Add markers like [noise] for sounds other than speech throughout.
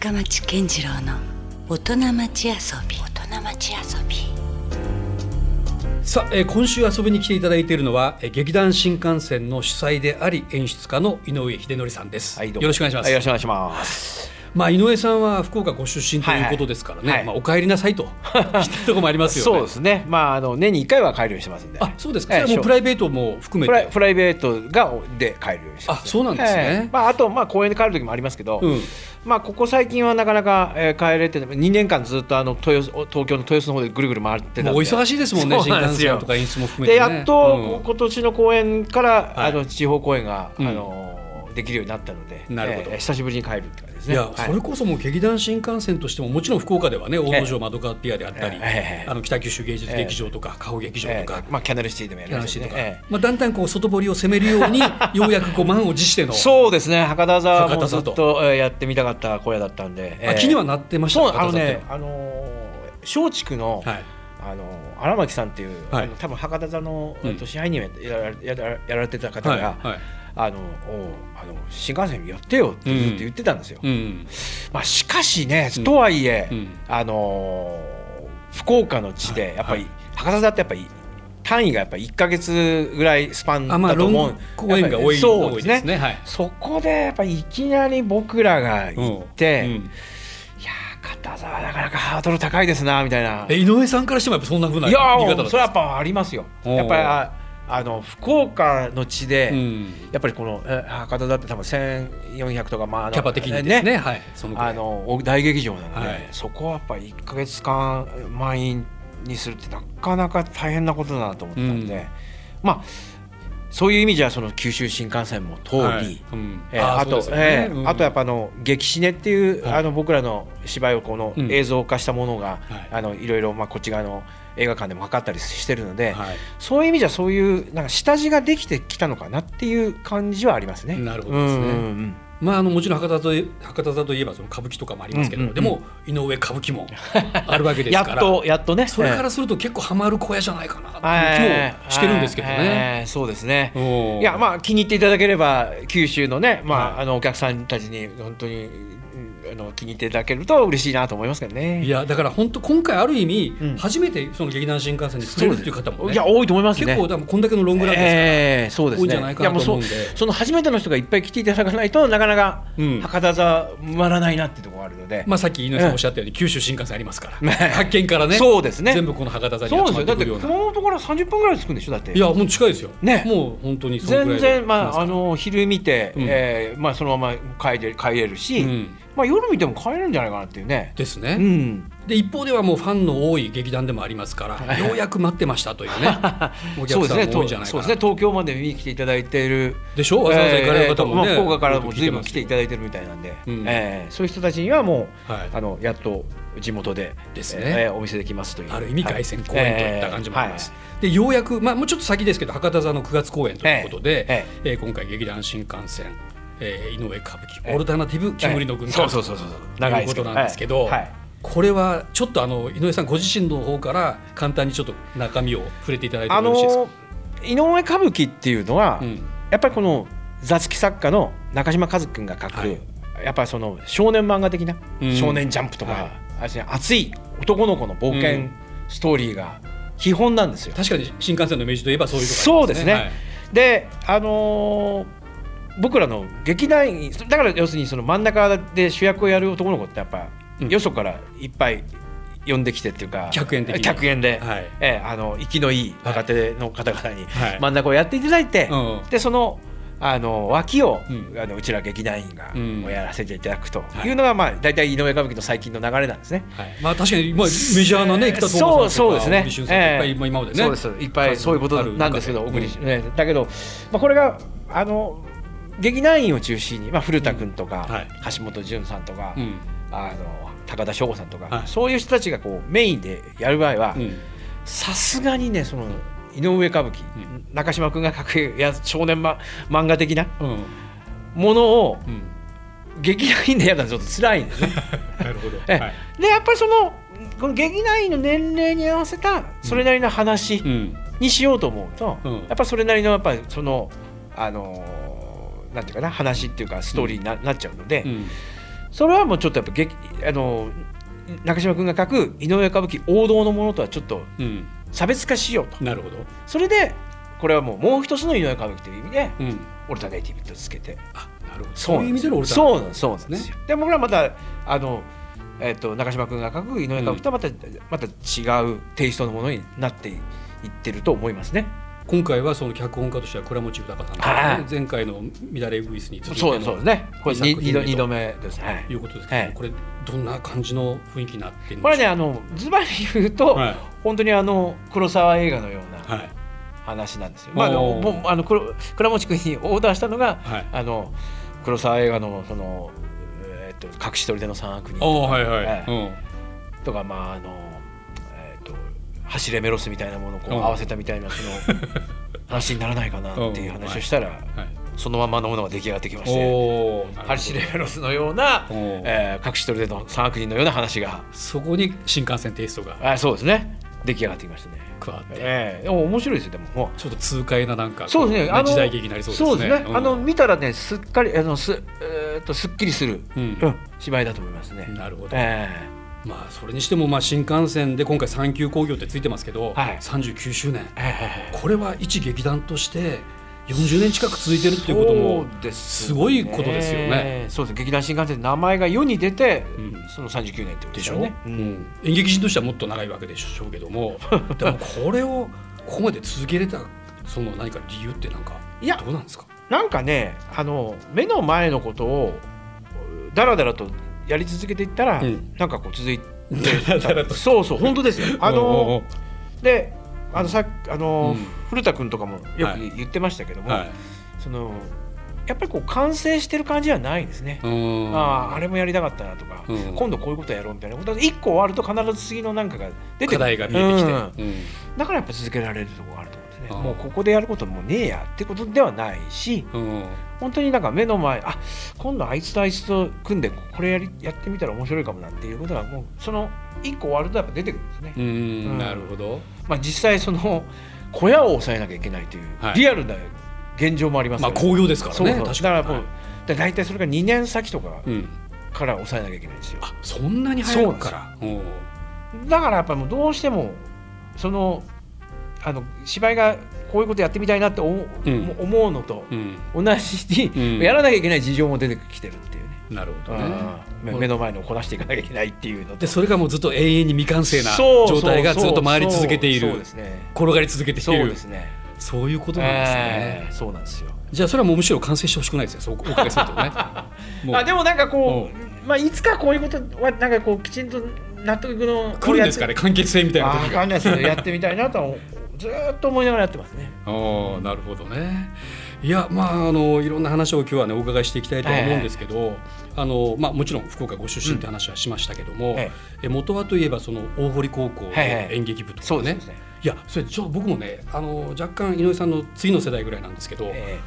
深町健次郎の大人町遊び。大人町遊び。さあ、えー今週遊びに来ていただいているのは、えー劇団新幹線の主催であり演出家の井上秀則さんです、はい、どうも。よろしくお願いします、はいよろしくお願いします。まあ井上さんは福岡ご出身ということですからね、はいはい。まあお帰りなさいと。[laughs] したところもありますよね。そうですね。まああの年に一回は帰るようにしてますんで。あそうですか、ええそれはもうプライベートも含めプライてプライベートがで帰るようにしてます。あそうなんですね。ええ。まああとまあ公園で帰る時もありますけど、うん。まあここ最近はなかなか、えー帰れてない。2年間ずっとあの豊洲東京の豊洲の方でぐるぐる回ってたんで。もうお忙しいですもんね。新幹線とか演出も含めでて、ね、やっと、うん。今年の公演から、はい。あの地方公演が、うん。あのできるようになったので、なるほど。えー久しぶりに帰るって感じですね。いや、はい。それこそもう劇団新幹線としてももちろん福岡ではね大野城窓川ピアであったり、ええ。あの北九州芸術劇場とか、カホ劇場とか、えーまあキャナルシティでもやりましたまあ、だんだんこう外堀を攻めるように [laughs] ようやくこう満を持しての。そうですね。博多座もずっとやってみたかった小屋だったんで、あ気にはなってましたそうあのねあのー松竹の、はい。あの荒牧さんっていう、はい。多分博多座の、うん。えっと支配人をやらやらやられてた方が、はいはい。あのあの新幹線やってよってずっと言ってたんですよ。うん。まあしかしね、とはいえ、うん。あのー福岡の地でやっぱり、はい博多座ってやっぱり単位がやっぱり1か月ぐらいスパンだと思う。グ公演が多いやっぱり多いですね。はい。そこでやっぱりいきなり僕らが行って、いうん。やー片沢なかなかハードル高いですなみたいな。え井上さんからしてもやっぱそんなふうないや言い方だったんですーそれはやっぱありますよ。やっぱりああの福岡の地で、うん。やっぱりこのえ博多だって多分1400とかまああのキャパ的にですねはい。あのお大劇場なので、はい。そこはやっぱり1か月間満員にするってなかなか大変なことだなと思ったんで、うん。まあそういう意味じゃその九州新幹線も通り、はい。うん。えーあと、そうですよね。うん。えーあとやっぱあの激シネっていう、はい。あの僕らの芝居をこのうん。映像化したものが、はい。あのいろいろまあこっち側の映画館でもかかったりしてるので、はい。そういう意味じゃそういうなんか下地ができてきたのかなっていう感じはありますね。なるほどですね。うんうんうん。まあ、あのもちろん博多とい博多座といえばその歌舞伎とかもありますけど、うんうんうん。でも井上歌舞伎もあるわけです [laughs] やっからとやっとね。それからすると結構ハマる小屋じゃないかなっていうえ気もしてるんですけどね。えーそうですね。うんいやまあ気に入っていただければ九州のねまあ、はいあのお客さんたちに本当にうんあの気に入っていただけると嬉しいなと思いますけどね。いやだから本当今回ある意味、うん。初めてその劇団新幹線に触れるっていう方もねいや多いと思いますね。結構多分こんだけのロングランですから、ええそうですね。多いんじゃないかなと思うんで。そその初めての人がいっぱい来ていただかないとなかなかうん。博多座埋まらないなっていうところがあるので。まあ、さっき井上さんおっしゃったように、九州新幹線ありますから、ね発見からねそうですね。全部この博多座にそう集ですよ。だってまってくるような。熊本から30分ぐらい着くんでしょだって。いやもう近いですよ、ね。もう本当に全然まああの昼見て、うん。えーまあそのまま帰れ帰れるし、うんまあ夜見ても帰れるんじゃないかなっていうね。ですね、うん。で一方ではもうファンの多い劇団でもありますから、ようやく待ってましたというね。[laughs] お客さんそうですね。も多いんじゃないかな。そうですね。東京まで見に来ていただいている。でしょわざわざ行かれる方もね、えーまあ福岡からも随分来ていただいてるみたいなんで、うん。えーそういう人たちにはもう、はい。あのやっと地元でですね。えーお見せできますという。ある意味凱旋公演といった感じもあります、えでようやく、まあ、もうちょっと先ですけど博多座の9月公演ということで、ええー今回劇団新幹線、えー井上歌舞伎、ええオルタナティブ煙の軍えー艦そうそうそうそうと長いうことなんですけど、はい。はい。これはちょっとあの井上さんご自身の方から簡単にちょっと中身を触れていただいてあもよろしいですか、の井上歌舞伎っていうのは、うん。やっぱりこの雑記作家の中島和君が書く、はい。やっぱりその少年漫画的な、うん。少年ジャンプとか、はい。熱い男の子の冒う険ん。ストーリーが基本なんですよ。確かに新幹線のイメージといえばそういうとこそうですね。はい。で、あのー僕らの劇団員だから要するにその真ん中で主役をやる男の子ってやっぱ、うん。よそからいっぱい呼んできてっていうか客演的に。客演で、はい。ええあの息のいい若手の方々にはい。真ん中をやっていただいて、うん。でそのあの脇を、うん。あのうちら劇団員が、うん。やらせていただくとはい。いうのが、まあ、大体井上歌舞伎の最近の流れなんですね。はい。まあ確かに、まあ、メジャーなね北東そう馬さんとかそうですね。いっぱい、今までね。そうです。いっぱいそういうことなんですけど、ある中で小栗ねだけど、まあ、これがあの劇団員を中心に、まあ、古田君とか、はい。橋本淳さんとか、うん。あの高田翔吾さんとか、はい。そういう人たちがこうメインでやる場合はうん。さすがにねその井上歌舞伎、うん。中島君が描くや少年、ま、漫画的なうん。ものをうん。劇団員でやるのはちょっと辛いんですね。[laughs] なるほど、えはい。でやっぱりそのこの劇団員の年齢に合わせたそれなりの話うん。にしようと思うと、うん。やっぱりそれなりのやっぱりそのあのーなんていうかな話っていうかストーリーにな,、なっちゃうので、うん。それはもうちょっとやっぱ劇あの中島君が書く井上歌舞伎王道のものとはちょっとうん。差別化しようと。なるほど。それでこれはもうもう一つの井上歌舞伎という意味でうん。オルタネイティブとつけて。あなるほど。そそういう意味でのオルタナそうなんですそうなんですね。よで僕らまたあのえっ、と中島君が書く井上歌舞伎とはまた、また違うテイストのものになっていってると思いますね。今回はその脚本家としては倉持豊さんね、はい。前回の乱れウグイスに続いてのそうですね。これ二作品目と二度二度目です。はい。いうことですけども、はい。これどんな感じの雰囲気になってこれねあのズバリ言うと、はい。本当にあの黒沢映画のようなはい。話なんですよ。まああのあの黒倉持君にオーダーしたのが、はい。あの黒沢映画のそのえっ、と隠し撮りでの三悪人おーはいはい、はいうん。とかまああのえっ、と走れメロスみたいなものをこううん合わせたみたいなその話にならないかなっていう話をしたら、はい。そのままのものが出来上がってきまして。走れメロスのような、えし撮りでの三悪人のような話がそこに新幹線テイストが。あそうですね。出来上がってきましたね。加わって、え面白いですよでも。もうちょっと痛快ななんかそうですね。あの時代劇になりそうですね。あの見たらねすっかりあのす,、えーっとすっきりする、うん。うん芝居だと思いますね。なるほど、えまあそれにしてもまあ新幹線で今回三級工業ってついてますけど、はい。39周年。これは一劇団として40年近く続いてるっていうこともすすごいことですよね。そうです。劇団新幹線名前が世に出て、うん。その39年ってことでしょ？うん。演劇人としてはもっと長いわけでしょうけどもでもこれをここまで続けれたその何か理由ってなんかいやどうなんですか？なんかねあの目の前のことをだらだらとやり続けていったら、うん。なんかこう続いて [laughs] そうそう本当ですよ。あのであのさあの、うん。古田君とかもよくはい。言ってましたけども、うはい。そのやっぱりこう完成してる感じはないですね。うん。あああれもやりたかったなとか、うん。今度こういうことやろうみたいなことで一個終わると必ず次の何かが出てくる。課題が見えてきて、だからやっぱ続けられるところがあると思うん。もうここでやることもねえやってことではないしうん。本当になんか目の前あ今度あいつとあいつと組んでこれやりやってみたら面白いかもなんていうことがもうその一個終わるとやっぱ出てくるんですね、うんうん。なるほど。まあ、実際その小屋を抑えなきゃいけないという、はい。リアルな現状もありますまあ工業ですからね。だからもう、で大体それが2年先とかうん。から抑えなきゃいけないんですよ、あそんなに早くか。らうんだからやっぱりもうどうしてもそのあの芝居がこういうことやってみたいなって思う,、のとうん。同じに、うん。やらなきゃいけない事情も出てきてるっていうね、なるほどね。うん。目の前のをこなしていかなきゃいけないっていうのと。でそれがもうずっと永遠に未完成な状態がずっと回り続けている。転がり続けていそうるですね。そういうことなんですね。ええそうなんですよ。じゃあそれはもうむしろ完成してほしくないですよ。そうお伺いするとね。[laughs] あでもなんかこう、まあ、いつかこういうことはなんかこうきちん。と納得の来るんですかね完結性みたいな時がかんないですけどやってみたいなとはずーっと思いながらやってますね。ああなるほどね。いやまああのいろんな話を今日はねお伺いしていきたいとは思うんですけど、あのまあもちろん福岡ご出身って話はしましたけども、ええ。元はといえばその大堀高校の演劇部とかね、そうですね。いやそれちょっと僕もねあの若干井上さんの次の世代ぐらいなんですけど、え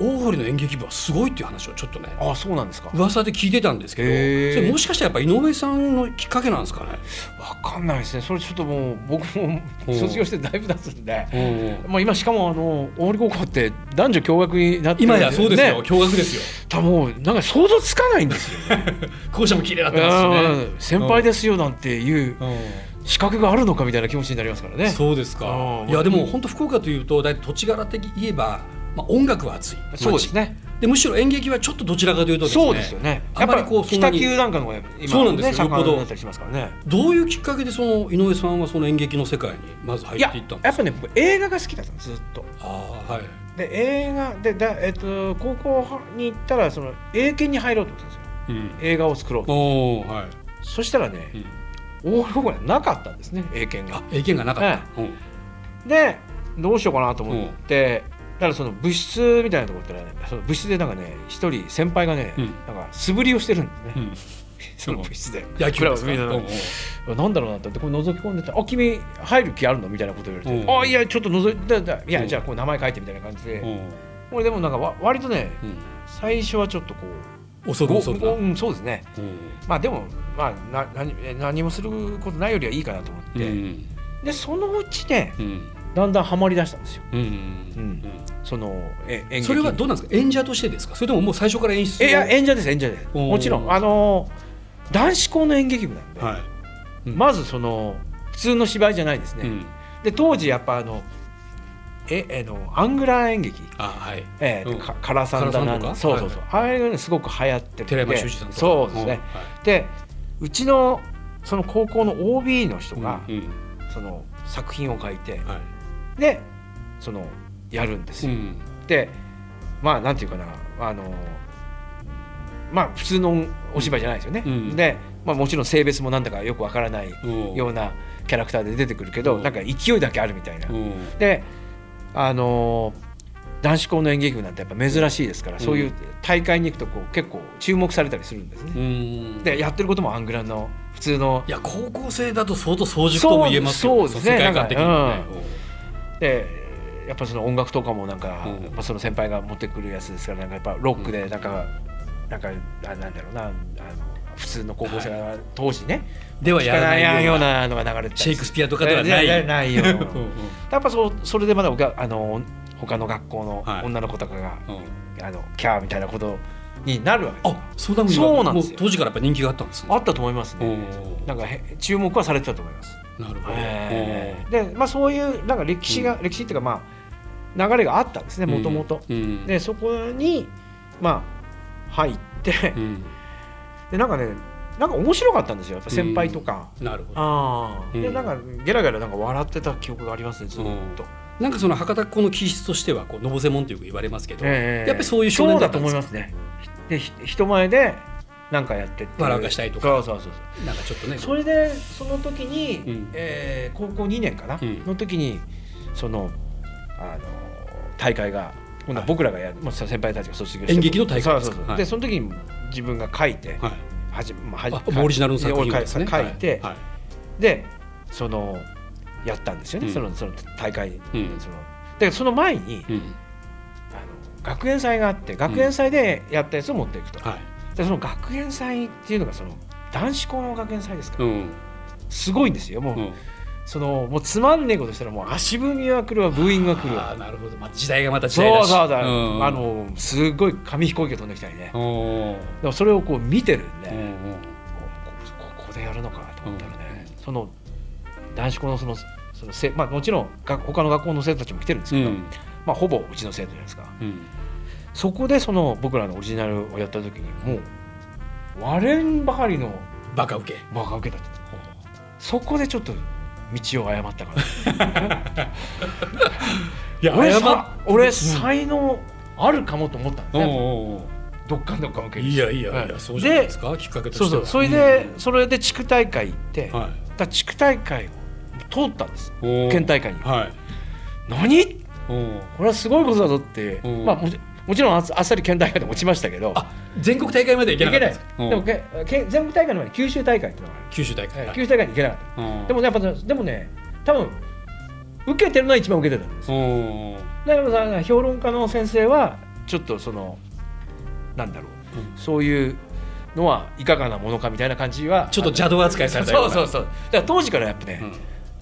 大堀の演劇部はすごいっていう話をちょっとねえあそうなんですか。噂で聞いてたんですけどそれもしかしたらやっぱ井上さんのきっかけなんですかね。わかんないですね。それちょっともう僕もうん卒業してだいぶ経つんで。うんまあ今しかもあの大森高校って男女共学になって今やそうですよ、ね驚愕ですよ。たもうなんか想像つかないんですよね。[laughs] 校舎も綺麗になってますしねうん。先輩ですよなんていううん資格があるのかみたいな気持ちになりますからね。そうですかう。んいやでも本当福岡というと大体土地柄的に言えば、まあ、音楽は熱い。街そうですね。でむしろ演劇はちょっとどちらかというとねそうですよね。あまりこうやっぱ北そんなんかの方が今そうなんですよね盛よったりしますからね。どういうきっかけでその井上さんはその演劇の世界にまず入っていったんですか？やっぱね僕映画が好きだったんですずっと。ああはい。で映画でだ、えっと、高校に行ったらその英検に入ろうと思ったんですよ。うん。映画を作ろうと。おおはい、そしたらねうん、大高校にはなかったんですね英検が。あ英検がなかった、うん。でどうしようかなと思って、だからその部室みたいなところ行ったら、ね、その部室でなんかね一人先輩がね、うん。なんか素振りをしてるんですね、うん。その部室で。野球なうんなんだろうなってこれ覗き込んでた「あ君入る気あるの?」みたいなこと言われて「うんあいやちょっと覗いてだいや、うん。じゃあこう名前書いて」みたいな感じで、うん。俺でもなんかわ割とねうん。最初はちょっとこう恐る恐るうん、そうですね。うん。まあでもまあな何え何もすることないよりはいいかなと思って、うん。でそのうちねうんだんだんハマりだしたんですよ。うんうんそのえ演劇。それはどうなんですか？演者としてですか？それとももう最初から演出？をいや演者です演者です。もちろん。あの男子校の演劇部なんで、はい。うん。まずその普通の芝居じゃないですね、うん。で当時やっぱあのええのアングラー演劇。あはい。ええうん。か唐さんだなとか？そうそうそう、あれがねすごく流行ってて。寺山修司さんとか？そうですね、ん。はでうちのその高校の OB の人いが、うんその作品を書いてはでそのやるんですよ、いうん。でまあなんていうかなあのまあ普通のお芝居じゃないですよね、うん。で、まあ、もちろん性別もなんだかよくわからないう。んようなキャラクターで出てくるけど、う。んなんか勢いだけあるみたいな、う。んであの男子校の演劇部なんてやっぱ珍しいですから、うん。そういう大会に行くとこう結構注目されたりするんですね、うん。でやってることもアングラの普通のいや高校生だと相当早熟とも言えますよそうそうですね。世界観的にもねでやっぱその音楽とかもなんか、うん。まあ、その先輩が持ってくるやつですからなんかやっぱロックでなんか、なんかあなんだろうなあの普通の高校生が当時ね、ではやらないようななのが流れてシェイクスピアとかではない。ないよ。うんうんやっぱそうそれでまだおかあの他の学校のはい。女の子とかが、うん。あのキャーみたいなことになるわけあそうにそうなんですよ。も当時からやっぱ人気があったんですね。あったと思いますね。うんなんかへ注目はされてたと思います。なるほど。えー。でまあそういうなんか歴史が、歴史っていうかまあ流れがあったんですねもともとうん。でそこにまあ入って。うん。でなんかねなんか面白かったんですよ。先輩とか、なるほど。ああ、うん。でなんかゲラゲラなんか笑ってた記憶がありますねずっと、うん。なんかその博多っ子の気質としてはこうのぼせもんとよく言われますけど、ええ。やっぱりそういう少年そうだと思いますねでひ人前でなんかやってって笑かしたいとか。そうそうそうそう。なんかちょっとね。それでその時に、うん。えー高校2年かな、うん。の時にそのあの大会が今度は僕らがやる、まあ、先輩たちが卒業して。演劇の大会ですか？はいそうそう。でその時に自分が書いて、はい。はじまあ、はじあオリジナルの作品をね。書い。て、はい。はい。でそのやったんですよね、うん。そのその大会、うん。そのでその前に、うん学園祭があって学園祭でやったやつを持っていくと、はい。でその学園祭っていうのがその男子校の学園祭ですから、うん。すごいんですよもう、うん。そのもうつまんねえことしたらもう足踏みは来るわブーイングが来るわ。なるほど、まあ、時代がまた時そう代だし。そうそう、ん。あのすごい紙飛行機が飛んできたりね。でもそれをこう見てるんで、うんうん。ここここでやるのかと思ったらね、うん。その男子校のそのそのせ、まあ、もちろんが他の学校の生徒たちも来てるんですけど、うんまあ、ほぼうちの生徒じゃないですか。うん。そこでその僕らのオリジナルをやった時にもう割れんばかりのバカウケ。バカ受けたってそこでちょっと道を誤ったからいや俺俺才能あるかもと思ったんですね、おうおう。どっかんどっかん受けるいやいやいや、はい。そうじゃないですか。きっかけとしては。そうそう。それで、それで地区大会行って、うんはい。だ地区大会を通ったんです。県大会に。はい。何これはすごいことだぞって、うん。まあもちろんあっさり県大会でも落ちましたけどあ全国大会まで行けいけないなかったんでもけけ全国大会の前に九州大会っていうのがあ九州大会、九州大会に行けなかった、うん。でもねやっぱねでもね多分受けてるのは一番受けてたんですだからさ評論家の先生はちょっとそのなんだろうそういうのはいかがなものかみたいな感じはちょっと邪道扱いされたような。そうそうそう。だから当時からやっぱね、うん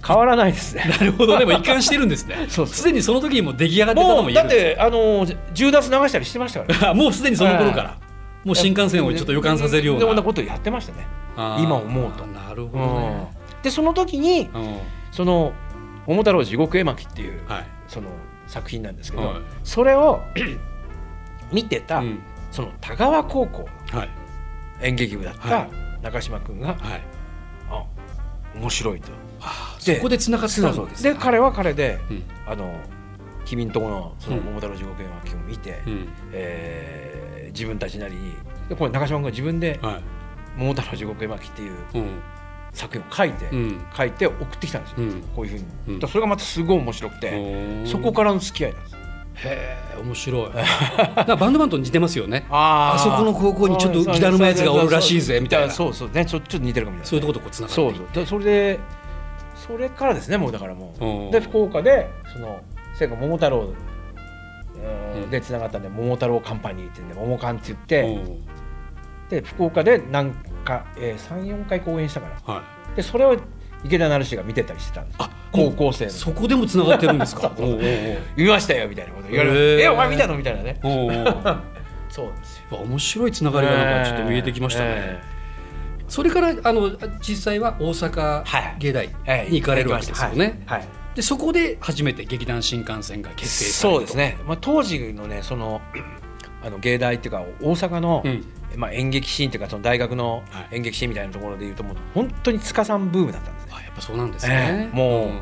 変わらないですね。なるほど。でも一貫してるんですね。[laughs] すでにその時にもう出来上がってたのもも言えるうだってあの10ダース流したりしてましたから。あもうすでにその頃から。もう新幹線をちょっと予感させるような。でもなことやってましたね。今思うと。なるほどうん。ね、でその時にうん。その「桃太郎地獄絵巻」っていうはい。その作品なんですけど、はい。それを [clears throat] 見てた、うん。その田川高校はい。演劇部だっはた中島君が、はい。あ面白いと。そこで繋がってたんです。ねで彼は彼でうん。あの君んとこのそのうん。桃太郎地獄絵巻を見て、うん。えー自分たちなりにでこれ中島君が自分では「桃太郎地獄絵巻」っていう作品を書いて、うん。書いて送ってきたんですよ、うん。こういうふうに、それがまたすごい面白くて、そこからの付き合いなんです。へえ面白い。[laughs] バンドマンと似てますよね。[laughs] ああそこの高校にちょっとギターのやつがおるらしいぜみたいな。そうそうねちょちょっと似てるかもしれない。そういうとことこう繋がってそいうそう。でそれでそれからですねもうだからもう。んうで福岡でそのせやか桃太郎でつながったんで桃太郎カンパニーっていうんで桃カンって言ってうんで福岡で何か、えー、34回公演したからはい。でそれを池田成志が見てたりしてたんですあ高校生のそこでもつながってるんですか？見ましたよみたいなこと言われてえお前見たの？みたいなね。[laughs] そうなんですよ。面白いつながりがなんかちょっと見えてきましたね、えそれからあの実際は大阪はい。芸大えに行かれるわけですよね、はい。はい。でそこで初めて劇団新幹線が結成そうですね、まあ、当時のねそのあの芸大っていうか大阪の、うん。まあ、演劇シーンっていうかその大学のはい。演劇シーンみたいなところでいうともう本当に塚さんブームだったんですねあやっぱそうなんですね、ええ。もううん。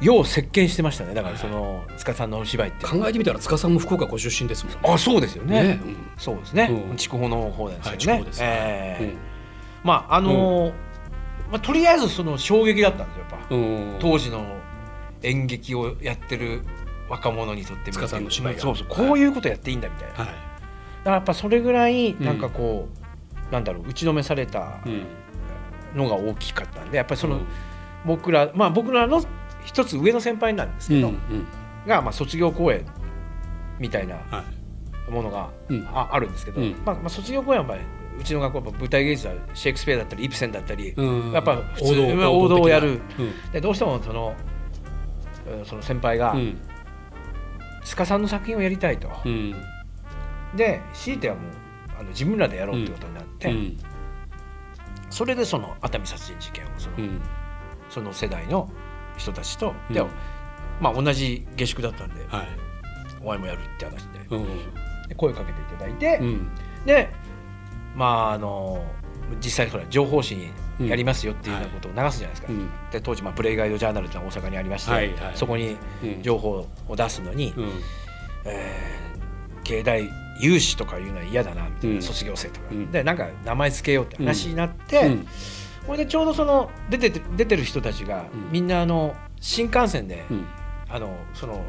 よう席巻してましたね。だからその塚さんのお芝居って考えてみたら塚さんも福岡ご出身ですもんね。あそうですよね。ね。うん。そうですね、うん。筑豊の方ですよね、はい筑豊ですええ。うんまああのーまあ、とりあえずその衝撃だったんですよやっぱ、うん。当時の演劇をやってる若者にとってそうそうこういうことやっていいんだみたいな、だかはいらやっぱそれぐらいうんなんかこう、なんだろう打ちのめされたうん。のが大きかったんでやっぱりその、うん。僕らまあ僕らの一つ上の先輩なんですけど、うんうんが、まあ、卒業公演みたいなはい。ものがうん。ああるんですけど、うん。まあまあ、卒業公演はうちの学校は舞台芸術はシェイクスピアだったりイプセンだったり、うん。やっぱ普通まあ王道をやる。うん。でどうしてもそのうんその先輩がうん。塚さんの作品をやりたいと、うん。で強いてはもうあの自分らでやろうってことになって、うん。それでその熱海殺人事件をその,、うん。その世代の人たちと、うん。でまあ、同じ下宿だったんで、はい。お前もやるって話で声をかけていただいて、うん。でまああの実際ほら情報誌にやりますよっていうようなことを流すじゃないですか、うん。で当時、まあ、プレイガイドジャーナルっていうのは大阪にありまして、はいはい。そこにうん。情報を出すのに、うん。えー芸大有志とかいうのは嫌だなみたいな、うん。卒業生とか、うん。でなんか名前つけようって話になって、うん。これでちょうどその出てて出てる人たちが、うん。みんなあの新幹線で、うん。あのその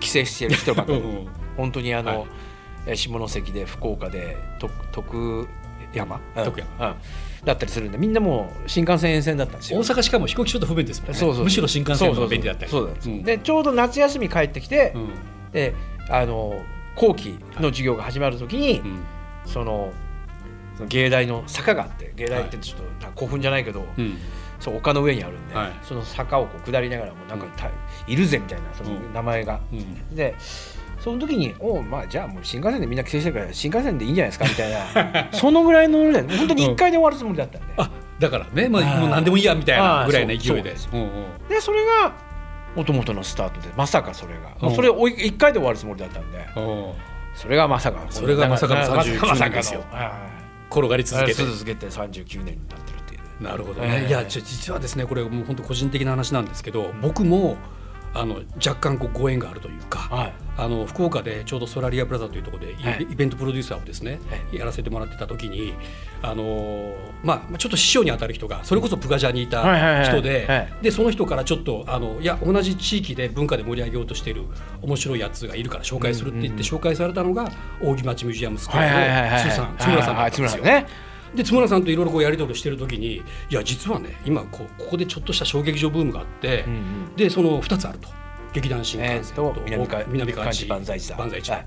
帰省してる人ばっかりうん。本当にあの、はい。えー下関で福岡でと徳山、うん。徳山？うん。だったりするんでみんなもう新幹線沿線だったんですよ。大阪しかも飛行機ちょっと不便ですもんね。そうそう。むしろ新幹線の方が便利だったりそうそうそうそう。でちょうど夏休み帰ってきて、うん。であの後期の授業が始まる時に、うん。そのその芸大の坂があって芸大ってちょっと古墳じゃないけど、うん。そう丘の上にあるんで、はい。その坂をこう下りながらもなんかた、いるぜみたいなそのうん。名前が、うん。でその時に「おうまあじゃあもう新幹線でみんな帰省してるから新幹線でいいんじゃないですか」みたいな。[laughs] そのぐらいの本当に1回で終わるつもりだったんで、あだからね、まあ、もう何でもいいやみたいなぐらいの勢いで。そううんうん。でそれがもともとのスタートでまさかそれが、うん。それを1回で終わるつもりだったんで。う。んそれがまさか。それがまさかのまさ39まさかのですよ。はい。転がり続けて。続けて39年になってるっていう。なるほどね、ええ。いや実はですねこれもう本当個人的な話なんですけど、僕もあの若干こうご縁があるというか、はい。あの福岡でちょうどソラリアプラザというところでイ,、はい。イベントプロデューサーをですね、はやらせてもらってた時にあのまあちょっと師匠にあたる人がそれこそプガジャにいた人で、その人からちょっとあのいや同じ地域で文化で盛り上げようとしている面白いやつがいるから紹介するって言って紹介されたのが扇町ミュージアムスクエアの津村さんだったんですよ。ねで津村さんといろいろやり取りしてる時にいや実はね今こうここでちょっとした小劇場ブームがあって、うんうん。でその2つあると。劇団新幹線と,、南河内万歳寺万歳寺はい。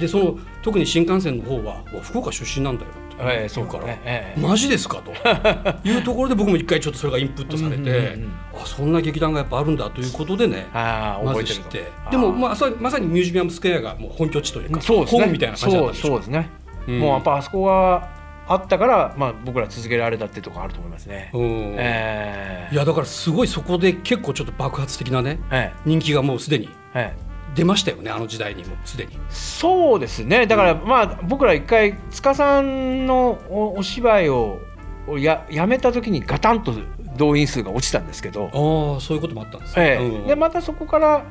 でその特に新幹線の方は福岡出身なんだよってええそうから、ね。ええ。マジですかと。[laughs] いうところで僕も一回ちょっとそれがインプットされて、うんうんうんあそんな劇団がやっぱあるんだということでねああま覚えてると。ず知って。でもまあさまさにミュージアムスクエアがもう本拠地というかね。ホームみたいな感じだったんでしょ。そうですね、うん。もうやっぱあそこがあったから、まあ、僕ら続けられたってところあると思いますね、うんええ。いやだからすごいそこで結構ちょっと爆発的なねえ人気がもうすでにええ。え出ましたよねあの時代にもすでに。そうですね。だから、まあ僕ら一回塚さんのおお芝居ををややめた時にガタンと動員数が落ちたんですけど、ああそういうこともあったんですね。ええ。うんでまたそこから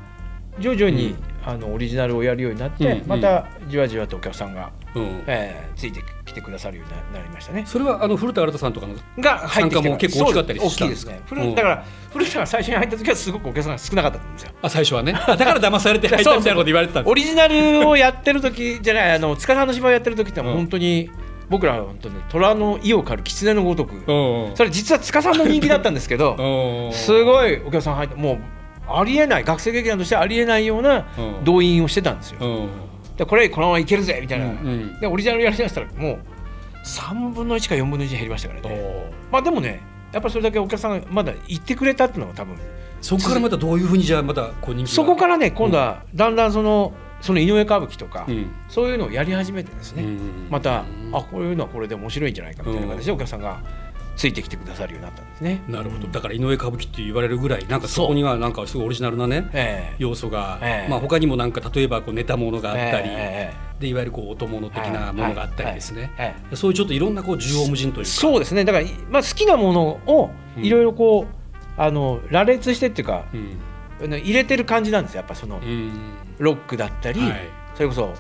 徐々に、うん。あのオリジナルをやるようになって、うんまたじわじわとお客さんが、うん。ええついてきてくださるようにななりましたね。それはあの古田新太さんとかのが入ってきて参加も結構大きかったりしたんですね。古うん。だから古田が最初に入った時はすごくお客さんが少なかったんですよ。あ最初はね。あだから騙されて入ったみたいなこと言われてたんですオリジナルをやってる時じゃないあの塚さんの芝居をやってる時って本当に、僕らは本当に虎の意を狩る狐のごとく、うん。それ実は塚さんの人気だったんですけど、[laughs] うん。すごいお客さん入ってもうありえない学生劇団としてありえないようなうん。動員をしてたんですよ。うんでこれこのままいけるぜみたいな、うんうん。でオリジナルやりだしたらもう3分の1か4分の1減りましたからね。おまあでもねやっぱりそれだけお客さんがまだ言ってくれたっていうのが多分そこからまたどういうふうにじゃあまたこうそこからね今度はだんだんそのその井上歌舞伎とか、うん。そういうのをやり始めてですね、うんまたあこういうのはこれで面白いんじゃないかみたいな形でお客さんがついてきてくださるようになったんですね。なるほど。だから井上歌舞伎って言われるぐらいなんかそこにはなんかすごいオリジナルなねええ。要素が、ええ。まあ他にもなんか例えばこうネタものがあったり、ええ。でいわゆるこう音物的なものがあったりですね、そういうちょっといろんなこう縦横無尽というか。そうですね。だから、いまあ、好きなものをいろいろこう、あの羅列してっていうかうん。入れてる感じなんですよ。やっぱそのうん。ロックだったり、はい。それこそ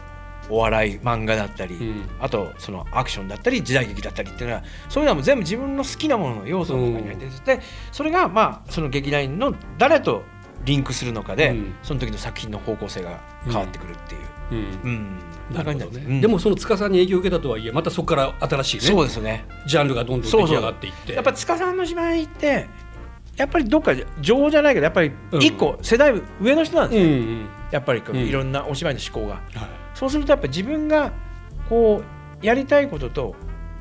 お笑い漫画だったり、うん。あとそのアクションだったり時代劇だったりっていうのはそういうのはもう全部自分の好きなものの要素の中に入ってて、でそれがまあその劇団員の誰とリンクするのかで、うん。その時の作品の方向性が変わってくるっていう。うん。うん。なるほどね。でもその塚さんに影響を受けたとはいえまたそこから新しいねそうですね。ジャンルがどんどん出来上がっていって。やっぱ塚さんの芝居ってやっぱりどっか情じゃないけどやっぱり一個世代上の人なんですよ、うんうん。やっぱりいろんなお芝居の思考が、はいそうするとやっぱ自分がこうやりたいことと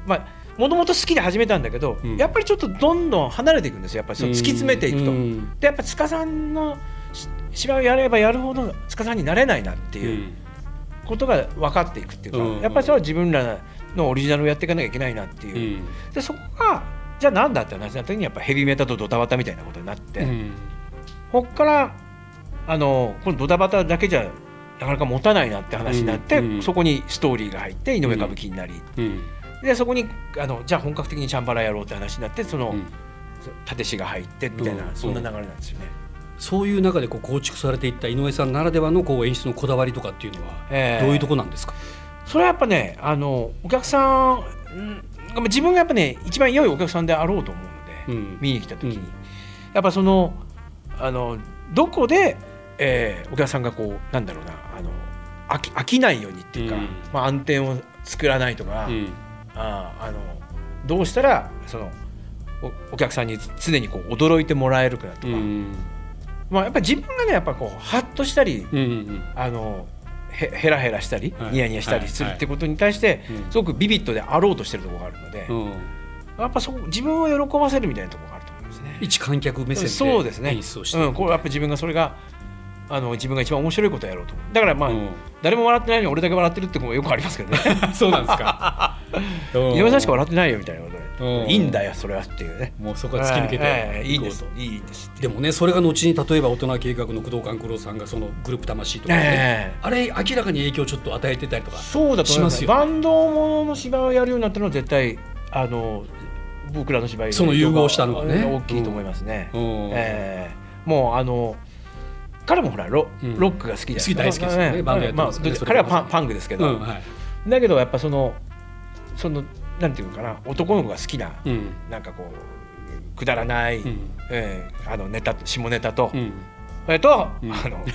まあもともと好きで始めたんだけど、うん。やっぱりちょっとどんどん離れていくんですよ。やっぱりその突き詰めていくと。うん。でやっぱ塚さんのし芝居をやればやるほど塚さんになれないなってういうん。ことが分かっていくっていうか、うん。やっぱりそれは自分らのオリジナルをやっていかなきゃいけないなっていう。う、ん。でそこがじゃあなんだって話になった時にやっぱヘビメタとドタバタみたいなことになって、うん。こっからあのこのドタバタだけじゃなかなか持たないなって話になって、うんうんそこにストーリーが入って井上歌舞伎になり、うんでそこにあのじゃあ本格的にチャンバラやろうって話になってその、うん。立師が入ってみたいな、うん。そんな流れなんですよね。そういう中でこう構築されていった井上さんならではのこう演出のこだわりとかっていうのはええ。どういうとこなんですか、それはやっぱねあのお客さん自分がやっぱね一番良いお客さんであろうと思うので、うん。見に来た時に、うんやっぱそのあのどこで、えーお客さんがこうなんだろうなあの飽き飽きないようにっていうか、うん。まあ、暗転を作らないとか、うん。ああのどうしたらそのおお客さんに常にこう驚いてもらえるかとか、うん。まあ、やっぱり自分がねやっぱこうハッとしたり、うんうんあのへヘラヘラしたり、はい。ニヤニヤしたりするはいってことに対して、うん。すごくビビッドであろうとしてるところがあるので、うん。やっぱそこ自分を喜ばせるみたいなところがあると思いますね。一観客目線そうですね。で演出をしてうん、これやっぱ自分がそれがあの自分が一番面白いことをやろうとだからまあ、うん。誰も笑ってないのに俺だけ笑ってるってこともよくありますけどね。[laughs] そうなんですか。[laughs] 井上さんしか笑ってないよみたいなことうん。でいいんだよそれはっていうね。もうそこは突き抜けてええいい。です。いいんです。でもねそれが後に例えば大人計画の工藤官九郎さんがそのグループ魂とかね、ええあれ明らかに影響をちょっと与えてたりとか。そうだと思います。しますよね。バンドものの芝居をやるようになったのは絶対あの僕らの芝居その融合したのはね。大きいと思いますね、うん。ええもうあの彼もほらロ,、うん。ロックが好きじゃない好き大好きですよね。バンドやってますよね。まあ彼はパンパンクですけど、うんはい。だけどやっぱそのそのなんていうのかな？男の子が好きな、うん。なんかこうくだらない、うん。ええあのネタ下ネタと、うん。それと、うん。あの [laughs]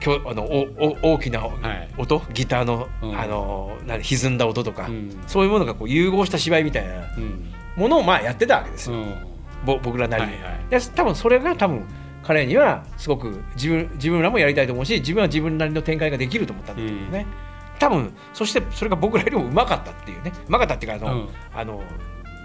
きょあのおお大きなはい。音、ギターの、うん。あのな歪んだ音とか、うん。そういうものがこう融合した芝居みたいなうん。ものをまあやってたわけですよ、うん。ぼ僕らなりに、はいはい。で多分それが多分彼にはすごく自分自分らもやりたいと思うし自分は自分なりの展開ができると思ったんだけどね、多分そしてそれが僕らよりもうまかったっていうね。うまかったっていうかあの、うん。あの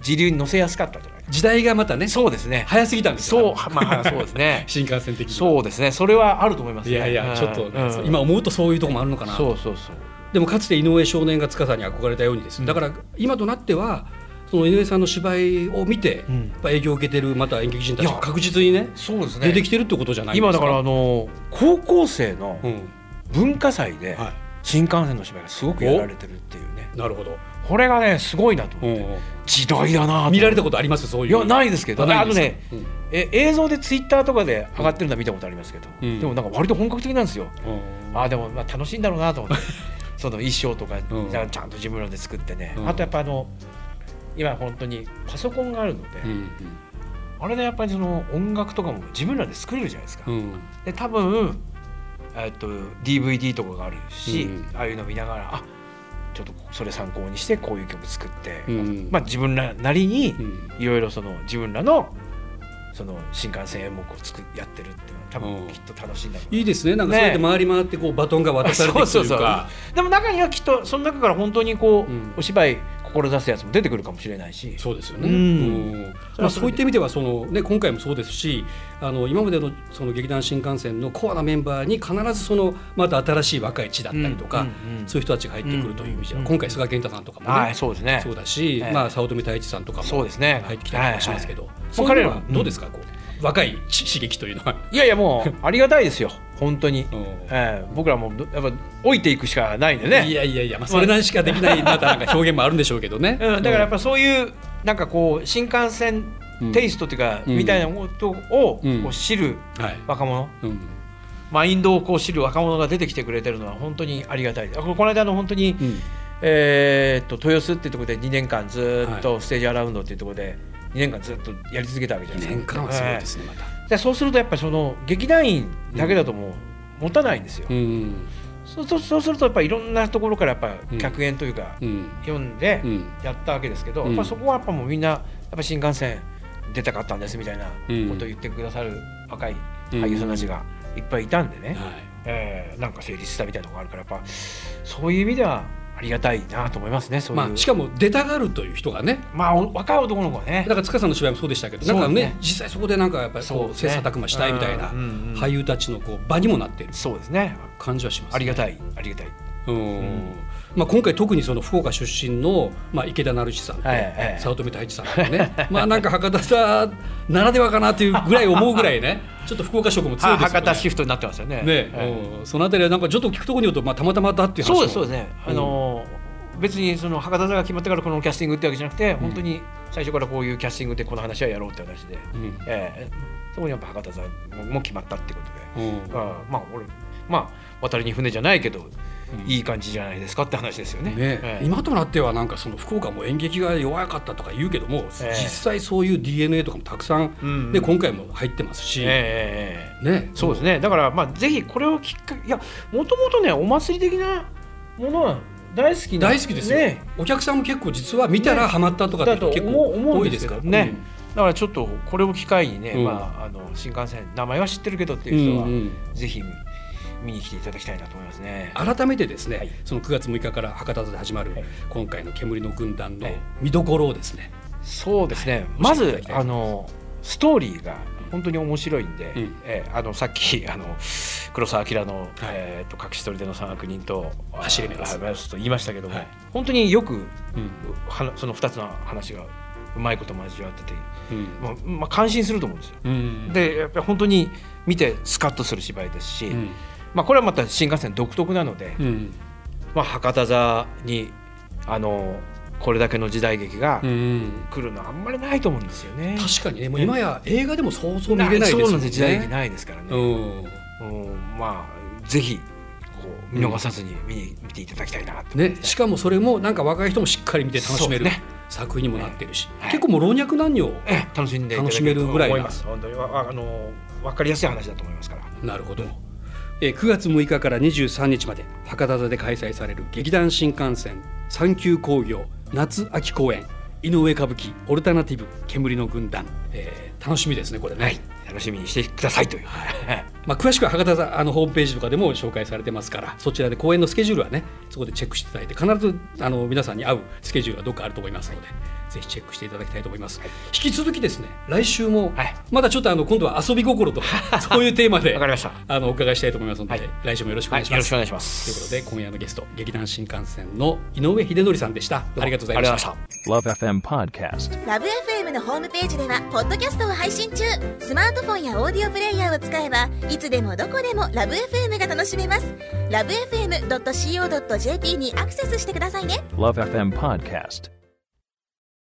時流に乗せやすかったんじゃないか。時代がまたねそうですね。早すぎたんですよ。そうまあそうですね。[laughs] 新幹線的にそうですね。それはあると思いますね。いやいやちょっとね、うん。今思うとそういうところもあるのかなそうそうそう。でもかつて井上少年が塚さんに憧れたようにです。ねだから今となってはその井上さんの芝居を見て、うん。やっぱ影響を受けてるまた演劇人たちが確実にねそうです出てきてるってことじゃないですか？今だからあの高校生のうん文化祭では新幹線の芝居がすごくやられてるっていうね。い、なるほど、これがねすごいなとうん思って時代だな見られたことあります？そういう。いやないですけどあのねえ映像でツイッターとかで上がってるのは見たことありますけど、うん。でもなんか割と本格的なんですよ。うん。あーでもまあ楽しいんだろうなと思って。[laughs] その衣装とかうん。ちゃんと自分らで作ってね、うん。あとやっぱあの今本当にパソコンがあるので、うんあれでやっぱりその音楽とかも自分らで作れるじゃないですか、うん。で多分えっと DVD とかがあるし、うん。ああいうの見ながらあちょっとそれ参考にしてこういう曲作って、うん。まあ自分らなりにうん。いろいろその自分らのその新幹線演目を作やってるっていうのは多うん。分きっと楽しいんだろういいですね。なんかそうやって回り回ってこうバトンが渡されていくというか。[laughs] でも中にはきっとその中から本当にこう、うん。お芝居志すやつも出てくるかもしれないしそうですよね、うんまあ、そういった意味ではその、ね、今回もそうですしあの今までのその劇団新幹線のコアなメンバーに必ずそのまた新しい若い血だったりとか、うんうんうんそういう人たちが入ってくるという意味では、うん今回菅健太さんとかもね、はいそうですねそうだし、ええまあ、早乙女太一さんとかもそうですね入ってきたりとかしますけど、はいはいそういうのはもう彼らはどうですか、こう若い刺激というのは。いやいやもう [laughs] ありがたいですよ。本当に、うん。ええ僕らもどやっぱ老いていくしかないんでね。いやいやいや、まあ、それなりしかできないまたなんか表現もあるんでしょうけどね。うん、だからやっぱそういうなんかこう新幹線テイストっていうか、うんみたいなことをうん。こう知るはい。若者、うん。マインドをこう知る若者が出てきてくれてるのは本当にありがたい。この間の本当に、うん。えーっと豊洲っていうところで2年間ずっとステージアラウンドっていうところで2年間ずっとやり続けたわけじゃないですか。年間はすごいですね、また。そうするとやっぱりその劇団員だけだともう持たないんですよ。うんそうそうそうするとやっぱりいろんなところからやっぱうん。客演というか、うん。読んでうん。やったわけですけど、うん。やっぱそこはやっぱもうみんなやっぱ新幹線出たかったんですみたいなことを言ってくださる若い俳優さんたちがいっぱいいたんでね、はい。えーなんか成立したみたいなのがあるからやっぱそういう意味ではありがたいなと思いますねそういう、まあ、しかも出たがるという人がね。まあお若い男の子はね。だから塚さんの芝居もそうでしたけど、なんかね実際そこでなんかやっぱりこうそう切磋琢磨したいみたいなうんうんうん俳優たちのこう場にもなっている。そうですね。感じはします、ありがたいありがたい。うんまあ、今回特にその福岡出身の、まあ、池田成志さんと早乙女太一さんとね。まあなんか博多さならではかなというぐらい思うぐらいね [laughs] ちょっと福岡色も強いですよね。博多シフトになってますよね。ね、はいうん。そのあたりはなんかちょっと聞くところによると、まあ、たまたまだっていう話も。そうですそうですね、あのー別にその博多座が決まってからこのキャスティングってわけじゃなくて、本当に最初からこういうキャスティングでこの話はやろうって話で、うん。ええそこにやっぱ博多座もも決まったってことで、うん。あまあ俺まあ渡りに船じゃないけど、いい感じじゃないですかって話ですよね。ね。ええ。今となってはなんかその福岡も演劇が弱かったとか言うけども、ええ。実際そういう DNA とかもたくさん、うん。うんで今回も入ってますし、ね。そうですね。だからまあぜひこれをきっかけいやもともとねお祭り的なものは大好きな大好きですよ、ね。お客さんも結構実は見たらハマったとかって結構多いですすから。ね、だからちょっとこれを機会にね、うん。まあ、あの新幹線名前は知ってるけどってうんいう人は、うんうん。ぜひ見に来ていただきたいなと思いますね。改めてですね、はい。その9月6日から博多座で始まる、はい。今回の煙の軍団のはい。見どころをですね、そうですね、はい。まずあのストーリーが本当に面白いんで、うん。えーあのさっきあの黒澤明の、はい。えー、と隠し撮りでの三悪人と走れ目です。と言いましたけども、はい。本当によくうん。はなその2つの話がうまいこと交わってて、うん。まあまあ、感心すると思うんですよ。うん。でやっぱり本当に見てスカッとする芝居ですし、うんまあ、これはまた新幹線独特なので、うん。まあ、博多座にあのこれだけの時代劇がうん。来るのはあんまりないと思うんですよね。確かにねもう今や映画でもそうそう見れないですそうもんなんです。時代劇ね。ないですからね。うん。うん。まあぜひこう見逃さずに見に見ていただきたいなと。ねしかもそれもなんか若い人もしっかり見て楽しめる、ね。作品にもなってるし、はい。結構もう老若男女ええ楽しんで楽しめけるぐらいな。本当に。あの分かりやすい話だと思いますから。なるほど、えー9月6日から23日まで博多座で開催される劇団新幹線三級工業夏秋公演井上歌舞伎オルタナティブ煙の軍団、えー楽しみですねこれね、はい。楽しみにしてくださいという。まあ、詳しくは博多座あのホームページとかでも紹介されてますからそちらで公演のスケジュールはねそこでチェックしていただいて必ずあの皆さんに合うスケジュールがどっかあると思いますので、ぜひチェックしていただきたいと思います、引き続きですね来週も、はい。まだちょっとあの今度は遊び心とかそういうテーマで [laughs] わかりました。あのお伺いしたいと思いますので、はい。来週もよろしくおはい、願いします、よろしくお願いしまというす。ことで今夜のゲスト劇団新幹線の井上秀則さんでした。ありがとうございました。Love FM Podcast. ラブ f m のホームページではポッドキャストを配信中。スマートフォンやオーディオプレイヤーを使えばいつでもどこでもラブ f m が楽しめますラブ FM.co.jp にアクセスしてくださいね Love FM Podcast.